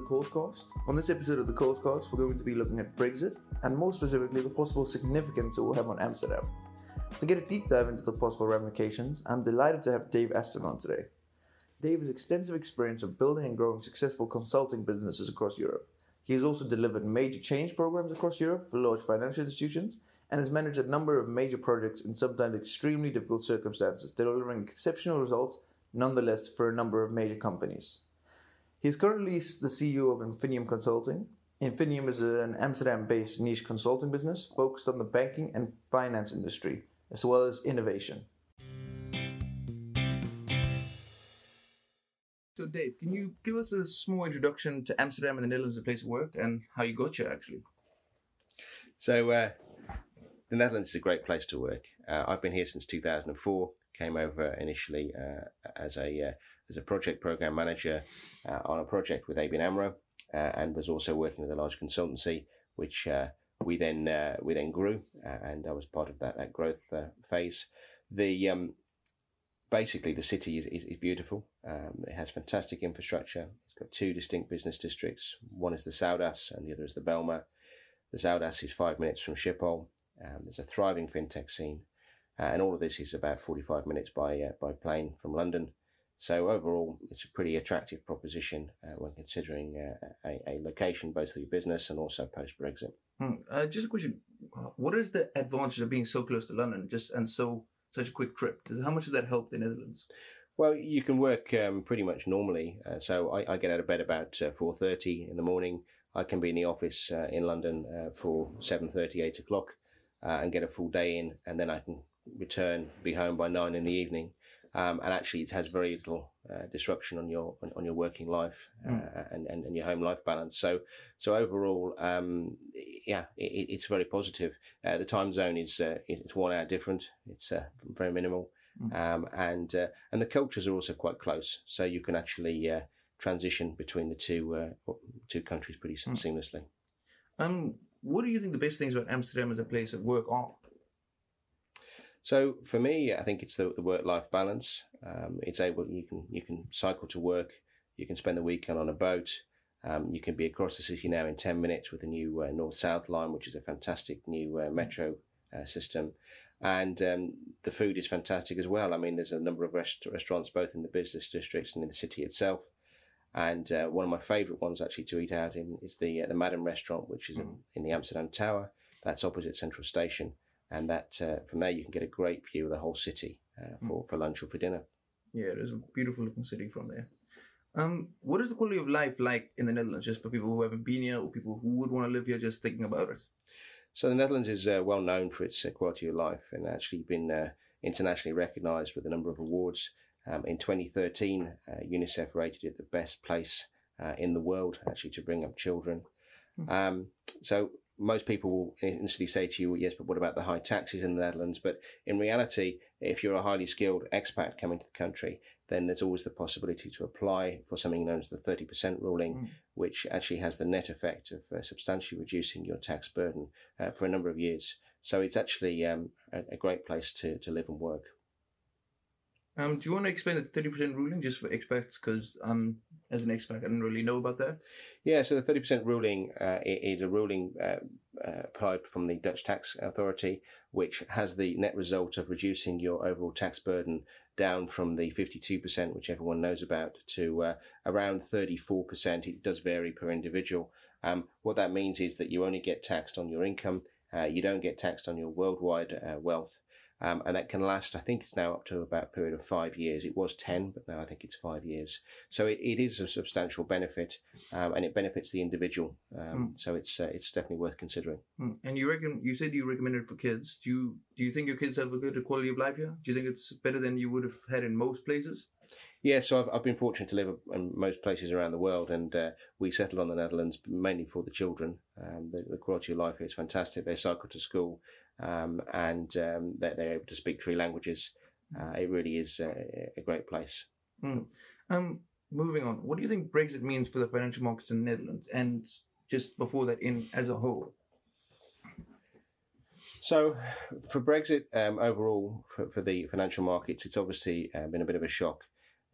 the Cast. On this episode of the Cast, we're going to be looking at Brexit and more specifically the possible significance it will have on Amsterdam. To get a deep dive into the possible ramifications, I'm delighted to have Dave Aston on today. Dave has extensive experience of building and growing successful consulting businesses across Europe. He has also delivered major change programs across Europe for large financial institutions and has managed a number of major projects in sometimes extremely difficult circumstances, delivering exceptional results nonetheless for a number of major companies. He is currently the CEO of Infinium Consulting. Infinium is an Amsterdam based niche consulting business focused on the banking and finance industry, as well as innovation. So, Dave, can you give us a small introduction to Amsterdam and the Netherlands, a place of work, and how you got here, actually? So, uh, the Netherlands is a great place to work. Uh, I've been here since 2004. Came over initially uh, as a uh, as a project program manager uh, on a project with ABN AMRO, uh, and was also working with a large consultancy, which we then we then grew, and I was part of that that growth phase. The um, basically the city is, is, is beautiful. Um, it has fantastic infrastructure. It's got two distinct business districts. One is the Zuidas and the other is the Bijlmer. The Zuidas is five minutes from Schiphol. Um, there's a thriving fintech scene, uh, and all of this is about 45 minutes by uh, by plane from London. So overall, it's a pretty attractive proposition uh, when considering uh, a, a, location both for your business and also post Brexit. Hmm. Uh, just a question: What is the advantage of being so close to London, just and so such a quick trip? Does how much does that help the Netherlands? Well, you can work um, pretty much normally. Uh, so I, I, get out of bed about four thirty in the morning. I can be in the office in London for 7.30, 8 o'clock uh, and get a full day in, and then I can return, be home by nine in the evening. Um, and actually, it has very little uh, disruption on your on, on, your working life uh, mm. and, and, and your home life balance. So so overall, um, yeah, it, it's very positive. Uh, the time zone is uh, it's one hour different. It's uh, very minimal, mm. um, and and the cultures are also quite close. So you can actually transition between the two two countries pretty mm. seamlessly. Um, what do you think the best things about Amsterdam as a place of work are? So for me, I think it's the, the work life balance. Um, it's able you can you can cycle to work, you can spend the weekend on a boat, um, you can be across the city now in ten minutes with the new uh, North South line, which is a fantastic new uh, metro uh, system, and um, the food is fantastic as well. I mean, there's a number of rest- restaurants both in the business districts and in the city itself. And uh, one of my favourite ones actually to eat out in is the uh, the Madam Restaurant, which is mm. in, the Amsterdam Tower. That's opposite Central Station, and that uh, from there you can get a great view of the whole city uh, for mm. for lunch or for dinner. Yeah, it is a beautiful looking city from there. Um, what is the quality of life like in the Netherlands, just for people who haven't been here or people who would want to live here, just thinking about it? So the Netherlands is uh, well known for its uh, quality of life and actually been internationally recognised with a number of awards. Um, in 2013, uh, UNICEF rated it the best place uh, in the world actually to bring up children. Mm-hmm. Um, so most people will instantly say to you, yes, but what about the high taxes in the Netherlands? But in reality, if you're a highly skilled expat coming to the country, then there's always the possibility to apply for something known as the 30% ruling, mm. which actually has the net effect of uh, substantially reducing your tax burden uh, for a number of years. So it's actually um, a, a, great place to, to live and work. Um, do you want to explain the thirty percent ruling just for expats? Because um, as an expat, I didn't really know about that. Yeah, so the thirty percent ruling uh, is a ruling uh, uh, applied from the Dutch tax authority, which has the net result of reducing your overall tax burden down from the fifty-two percent, which everyone knows about, to uh, around thirty-four percent. It does vary per individual. Um, what that means is that you only get taxed on your income. Uh, you don't get taxed on your worldwide uh, wealth. Um, and that can last, I think it's now up to about a period of five years. It was 10, but now I think it's five years. So it, it is a substantial benefit um, and it benefits the individual. Um, mm. So it's uh, it's definitely worth considering. Mm. And you reckon, you said you recommend it for kids. Do you, do you think your kids have a good quality of life here? Do you think it's better than you would have had in most places? Yeah, so I've, I've been fortunate to live in most places around the world, and uh, we settled on the Netherlands mainly for the children. Um, the, the, quality of life here is fantastic. They cycle to school, um, and um, they're, they're, able to speak three languages. Uh, it really is a, a great place. Mm. Um, moving on, what do you think Brexit means for the financial markets in the Netherlands, and just before that, in as a whole? So, for Brexit um, overall, for, for, the financial markets, it's obviously uh, been a bit of a shock.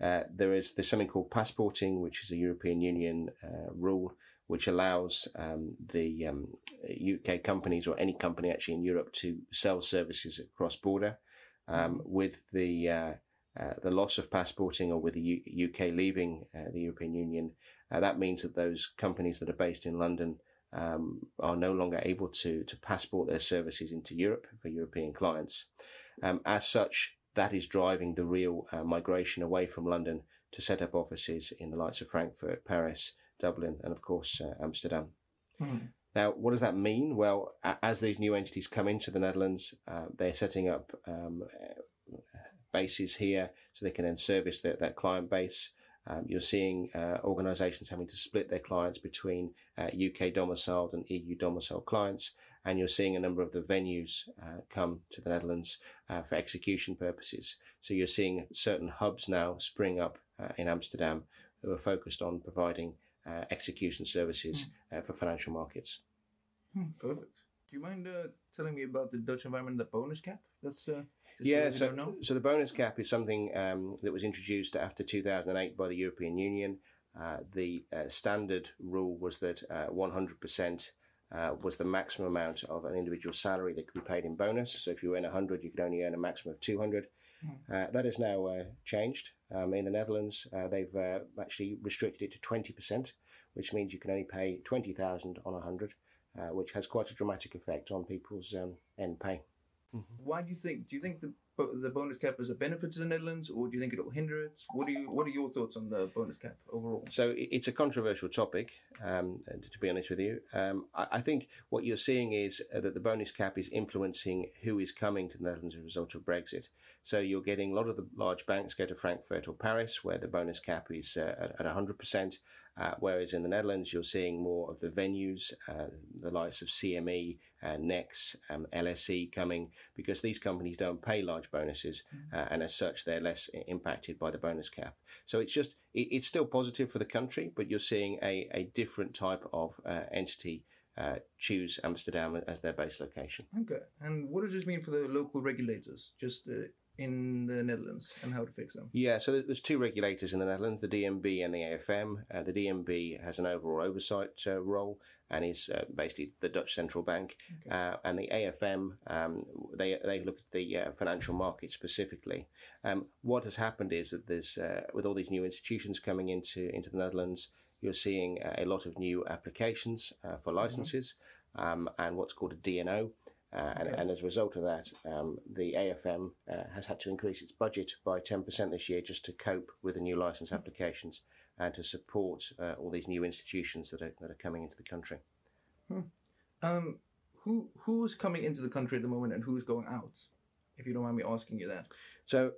Uh, there is there's something called passporting, which is a European Union uh, rule which allows um, the um, UK companies or any company actually in Europe to sell services across border. Um, with the uh, uh, the loss of passporting or with the U- UK leaving uh, the European Union, uh, that means that those companies that are based in London um, are no longer able to to passport their services into Europe for European clients. Um, as such, that is driving the real uh, migration away from London to set up offices in the likes of Frankfurt, Paris, Dublin, and of course uh, Amsterdam. Hmm. Now, what does that mean? Well, as these new entities come into the Netherlands, uh, they're setting up um, uh, bases here so they can then service their, that client base. Um, you're seeing uh, organisations having to split their clients between UK uh, domiciled and EU domiciled clients, and you're seeing a number of the venues uh, come to the Netherlands uh, for execution purposes. So you're seeing certain hubs now spring up in Amsterdam who are focused on providing uh, execution services mm. uh, for financial markets. Hmm, perfect. Do you mind uh, telling me about the Dutch environment, the bonus cap? That's uh, yeah. So, so the bonus cap is something um, that was introduced after 2008 by the European Union. Uh, the uh, standard rule was that 100%. Uh, was the maximum amount of an individual salary that could be paid in bonus. So if you earn 100, you could only earn a maximum of 200. Mm. that is now changed. Um, in the Netherlands, uh, they've uh, actually restricted it to 20%, which means you can only pay 20,000 on 100, uh, which has quite a dramatic effect on people's um, end pay. Mm-hmm. Why do you think? Do you think the the bonus cap is a benefit to the Netherlands, or do you think it'll hinder it? What do you What are your thoughts on the bonus cap overall? So it's a controversial topic, um, to be honest with you. Um, I, think what you're seeing is uh, that the bonus cap is influencing who is coming to the Netherlands as a result of Brexit. So you're getting a lot of the large banks go to Frankfurt or Paris, where the bonus cap is uh, at, at 100%. Uh, whereas in the Netherlands, you're seeing more of the venues, uh, the likes of CME, uh, Nex, um, LSE coming because these companies don't pay large bonuses, mm. uh, and as such, they're less impacted by the bonus cap. So it's just it, it's still positive for the country, but you're seeing a, a different type of uh, entity. Uh, choose Amsterdam as their base location. Okay, and what does this mean for the local regulators? Just uh, in the Netherlands and how to fix them? Yeah, so there's two regulators in the Netherlands, the DNB and the AFM. Uh, the DNB has an overall oversight uh, role and is uh, basically the Dutch central bank. Okay. Uh, and the AFM, um, they they look at the uh, financial market specifically. Um, what has happened is that there's uh, with all these new institutions coming into into the Netherlands, you're seeing a lot of new applications for mm-hmm. licenses mm-hmm. um, and what's called a DNO. Uh, and, and, as a result of that, um, the AFM uh, has had to increase its budget by 10% this year just to cope with the new license applications and to support uh, all these new institutions that are, that are coming into the country. Hmm. Um, who who's coming into the country at the moment and who's going out? If you don't mind me asking you that. So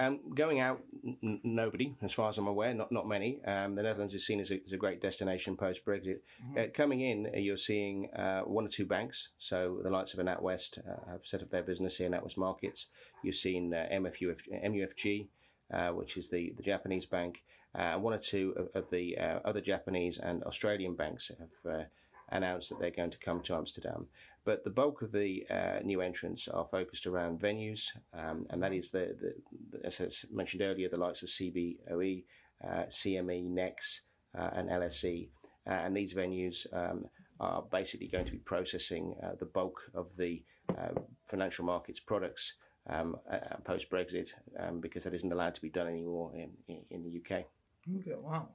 um, going out, n- nobody, as far as I'm aware, not not many. Um, the Netherlands is seen as a, as a great destination post Brexit. Mm-hmm. Uh, coming in, uh, you're seeing uh, one or two banks. So the likes of NatWest uh, have set up their business here, NatWest Markets. You've seen uh, MFUF, MUFG, uh, which is the, the Japanese bank. one or two of, of the other Japanese and Australian banks have announced that they're going to come to Amsterdam. But the bulk of the uh, new entrants are focused around venues, um, and that is the, the, as I mentioned earlier, the likes of CBOE, uh, CME, NEX, uh, and LSE. Uh, and these venues um, are basically going to be processing uh, the bulk of the uh, financial markets products um, post Brexit um, because that isn't allowed to be done anymore in, in, in the UK. Okay, wow.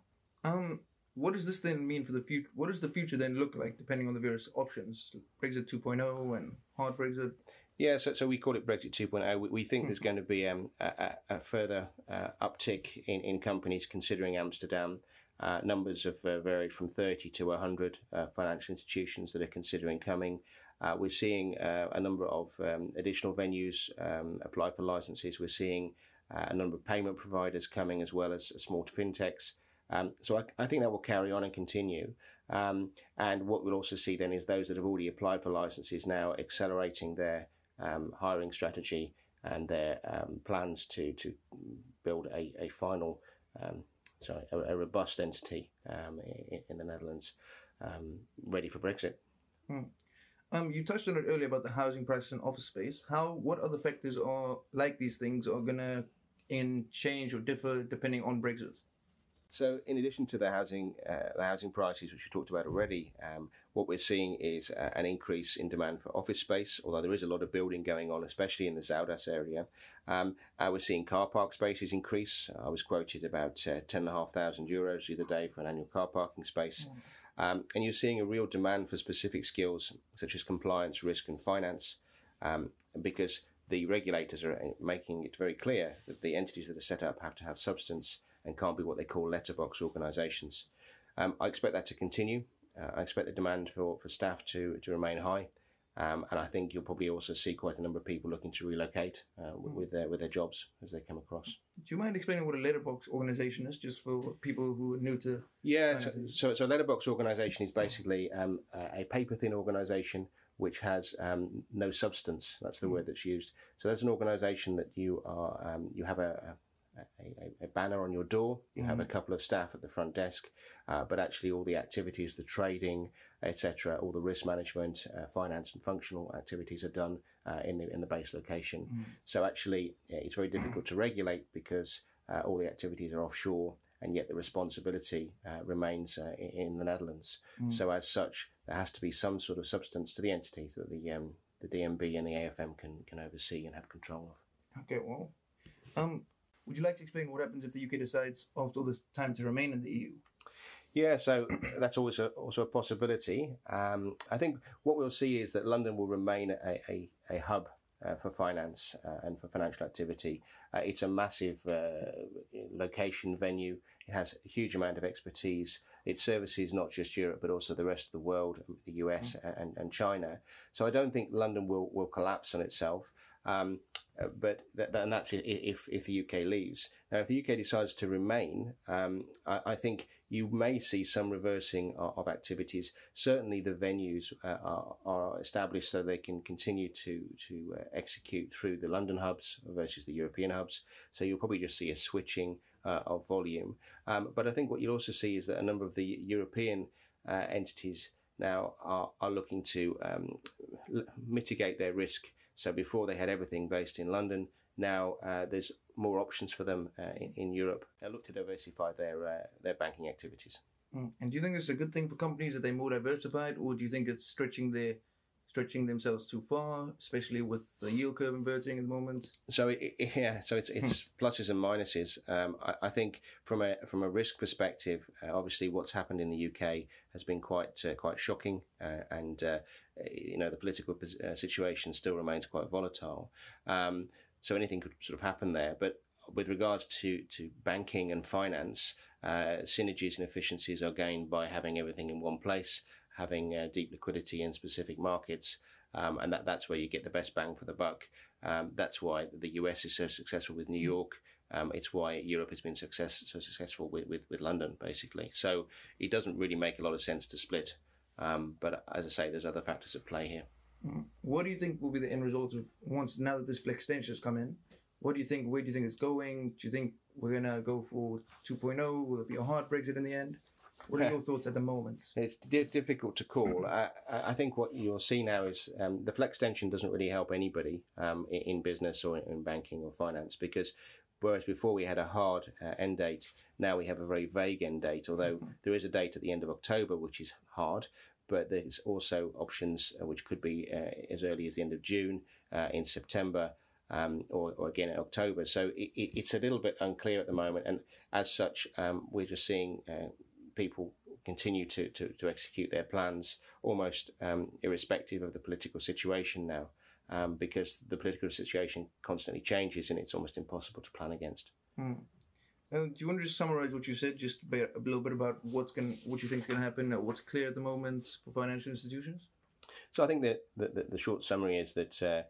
Um, what does this then mean for the future? What does the future then look like, depending on the various options, Brexit 2.0 and hard Brexit? Yeah, so, so we call it Brexit 2.0. We, we think there's going to be um, a, a, further uh, uptick in, in companies considering Amsterdam. Uh, numbers have uh, varied from 30 to 100 uh, financial institutions that are considering coming. Uh, we're seeing uh, a number of um, additional venues um, apply for licenses. We're seeing a number of payment providers coming as well as small fintechs. Um, so I, I, think that will carry on and continue. Um, and what we'll also see then is those that have already applied for licenses now accelerating their um, hiring strategy and their um, plans to to build a, a final, um, sorry, a, a, robust entity um, in, in, the Netherlands, ready for Brexit. Hmm. Um, you touched on it earlier about the housing prices and office space. How, what other factors are like these things are gonna in change or differ depending on Brexit? So, in addition to the housing, uh, the housing prices which we talked about already, um, what we're seeing is uh, an increase in demand for office space. Although there is a lot of building going on, especially in the Zuidas area, um, uh, we're seeing car park spaces increase. I was quoted about uh, ten and a half thousand euros the other day for an annual car parking space. Mm. Um, and you're seeing a real demand for specific skills such as compliance, risk, and finance, um, because the regulators are uh, making it very clear that the entities that are set up have to have substance and can't be what they call letterbox organisations. Um, I expect that to continue. Uh, I expect the demand for, for staff to, to remain high. Um, and I think you'll probably also see quite a number of people looking to relocate uh, mm. with their with their jobs as they come across. Do you mind explaining what a letterbox organisation is, just for people who are new to? Yeah, so, so, so a letterbox organisation is basically um, a paper thin organisation which has um, no substance. That's the mm. word that's used. So there's an organisation that you are um, you have a, a, a, banner on your door. You mm. have a mm. couple of staff at the front desk, uh, but actually all the activities, the trading, etc., all the risk management, uh, finance, and functional activities are done uh, in the in the base location. Mm. So actually, it's very difficult to regulate because uh, all the activities are offshore, and yet the responsibility uh, remains uh, in the Netherlands. Mm. So as such, there has to be some sort of substance to the entities that the um, the DNB and the AFM can can oversee and have control of. Okay, well. Um, would you like to explain what happens if the UK decides after all this time to remain in the EU? Yeah, so that's always a, also a possibility. Um, I think what we'll see is that London will remain a, a, a hub uh, for finance uh, and for financial activity. Uh, it's a massive uh, location venue. It has a huge amount of expertise. It services not just Europe but also the rest of the world, the US mm. and, and China. So I don't think London will, will collapse on itself. Um, uh, but and that's if if the UK leaves. Now, if the UK decides to remain, um, I, I, think you may see some reversing of, of activities. Certainly, the venues uh, are, are, established so they can continue to to uh, execute through the London hubs versus the European hubs. So you'll probably just see a switching uh, of volume. Um, but I think what you'll also see is that a number of the European uh, entities now are, are looking to um, mitigate their risk so before they had everything based in London. Now uh, there's more options for them uh, in, in, Europe. They look to diversify their uh, their banking activities. Mm. And do you think it's a good thing for companies that they're more diversified, or do you think it's stretching their stretching themselves too far, especially with the yield curve inverting at the moment? So it, it, yeah, so it's it's pluses and minuses. Um, I, I, think from a from a risk perspective, uh, obviously what's happened in the UK has been quite uh, quite shocking, uh, and uh, you know the political uh, situation still remains quite volatile. Um, so anything could sort of happen there, but with regards to, to banking and finance, uh, synergies and efficiencies are gained by having everything in one place having uh, deep liquidity in specific markets, um, and that, that's where you get the best bang for the buck. Um, that's why the US is so successful with New mm. York. Um, it's why Europe has been success, so successful with, with, with, London, basically. So it doesn't really make a lot of sense to split. Um, but as I say, there's other factors at play here. Mm. What do you think will be the end result of once now that this flex extension has come in? What do you think? Where do you think it's going? Do you think we're gonna go for 2.0? Will it be a hard Brexit in the end? What are your thoughts at the moment? It's difficult to call. I, I, think what you'll see now is um, the extension doesn't really help anybody um, in, in, business or in banking or finance because whereas before we had a hard uh, end date, now we have a very vague end date. Although mm-hmm. there is a date at the end of October, which is hard, but there's also options uh, which could be uh, as early as the end of June, uh, in September. Um, or, or, again in October. So it, it, it's a little bit unclear at the moment, and as such, um, we're just seeing uh, people continue to, to, to execute their plans almost um, irrespective of the political situation now, um, because the political situation constantly changes and it's almost impossible to plan against. Mm. Uh, do you want to just summarize what you said, just a little bit about what's going, what you think is going to happen, what's clear at the moment for financial institutions? So I think that the, the, the short summary is that uh,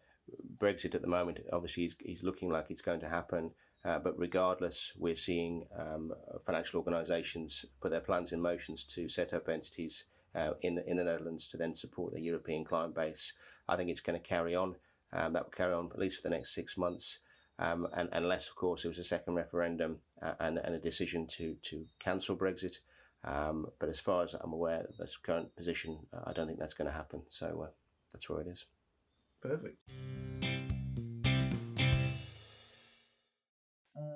Brexit at the moment obviously is, is looking like it's going to happen. Uh, but regardless, we're seeing um, financial organisations put their plans in motions to set up entities uh, in the in the Netherlands to then support their European client base. I think it's going to carry on. Um, that will carry on at least for the next six months, um, and unless, of course, it was a second referendum uh, and, and a decision to to cancel Brexit. Um, but as far as I'm aware, this current position, I don't think that's going to happen. So uh, that's where it is. Perfect.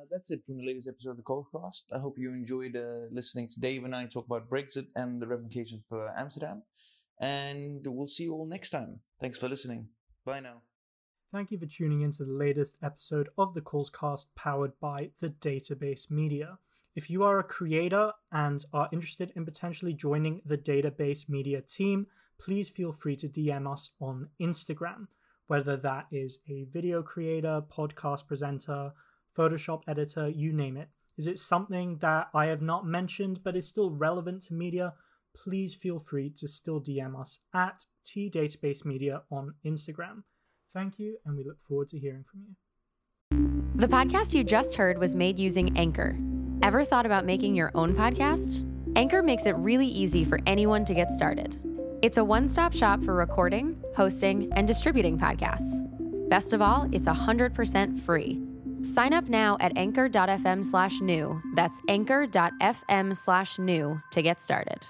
that's it from the latest episode of the Coldcast. I hope you enjoyed uh, listening to Dave and I talk about Brexit and the ramifications for Amsterdam. And we'll see you all next time. Thanks for listening. Bye now. Thank you for tuning in to the latest episode of the Cast powered by the Database Media. If you are a creator and are interested in potentially joining the Database Media team, please feel free to DM us on Instagram, whether that is a video creator, podcast presenter, Photoshop editor, you name it. Is it something that I have not mentioned but is still relevant to media? Please feel free to still DM us at T Database Media on Instagram. Thank you, and we look forward to hearing from you. The podcast you just heard was made using Anchor. Ever thought about making your own podcast? Anchor makes it really easy for anyone to get started. It's a one stop shop for recording, hosting, and distributing podcasts. Best of all, it's 100% free. Sign up now at anchor.fm slash new. That's anchor.fm slash new to get started.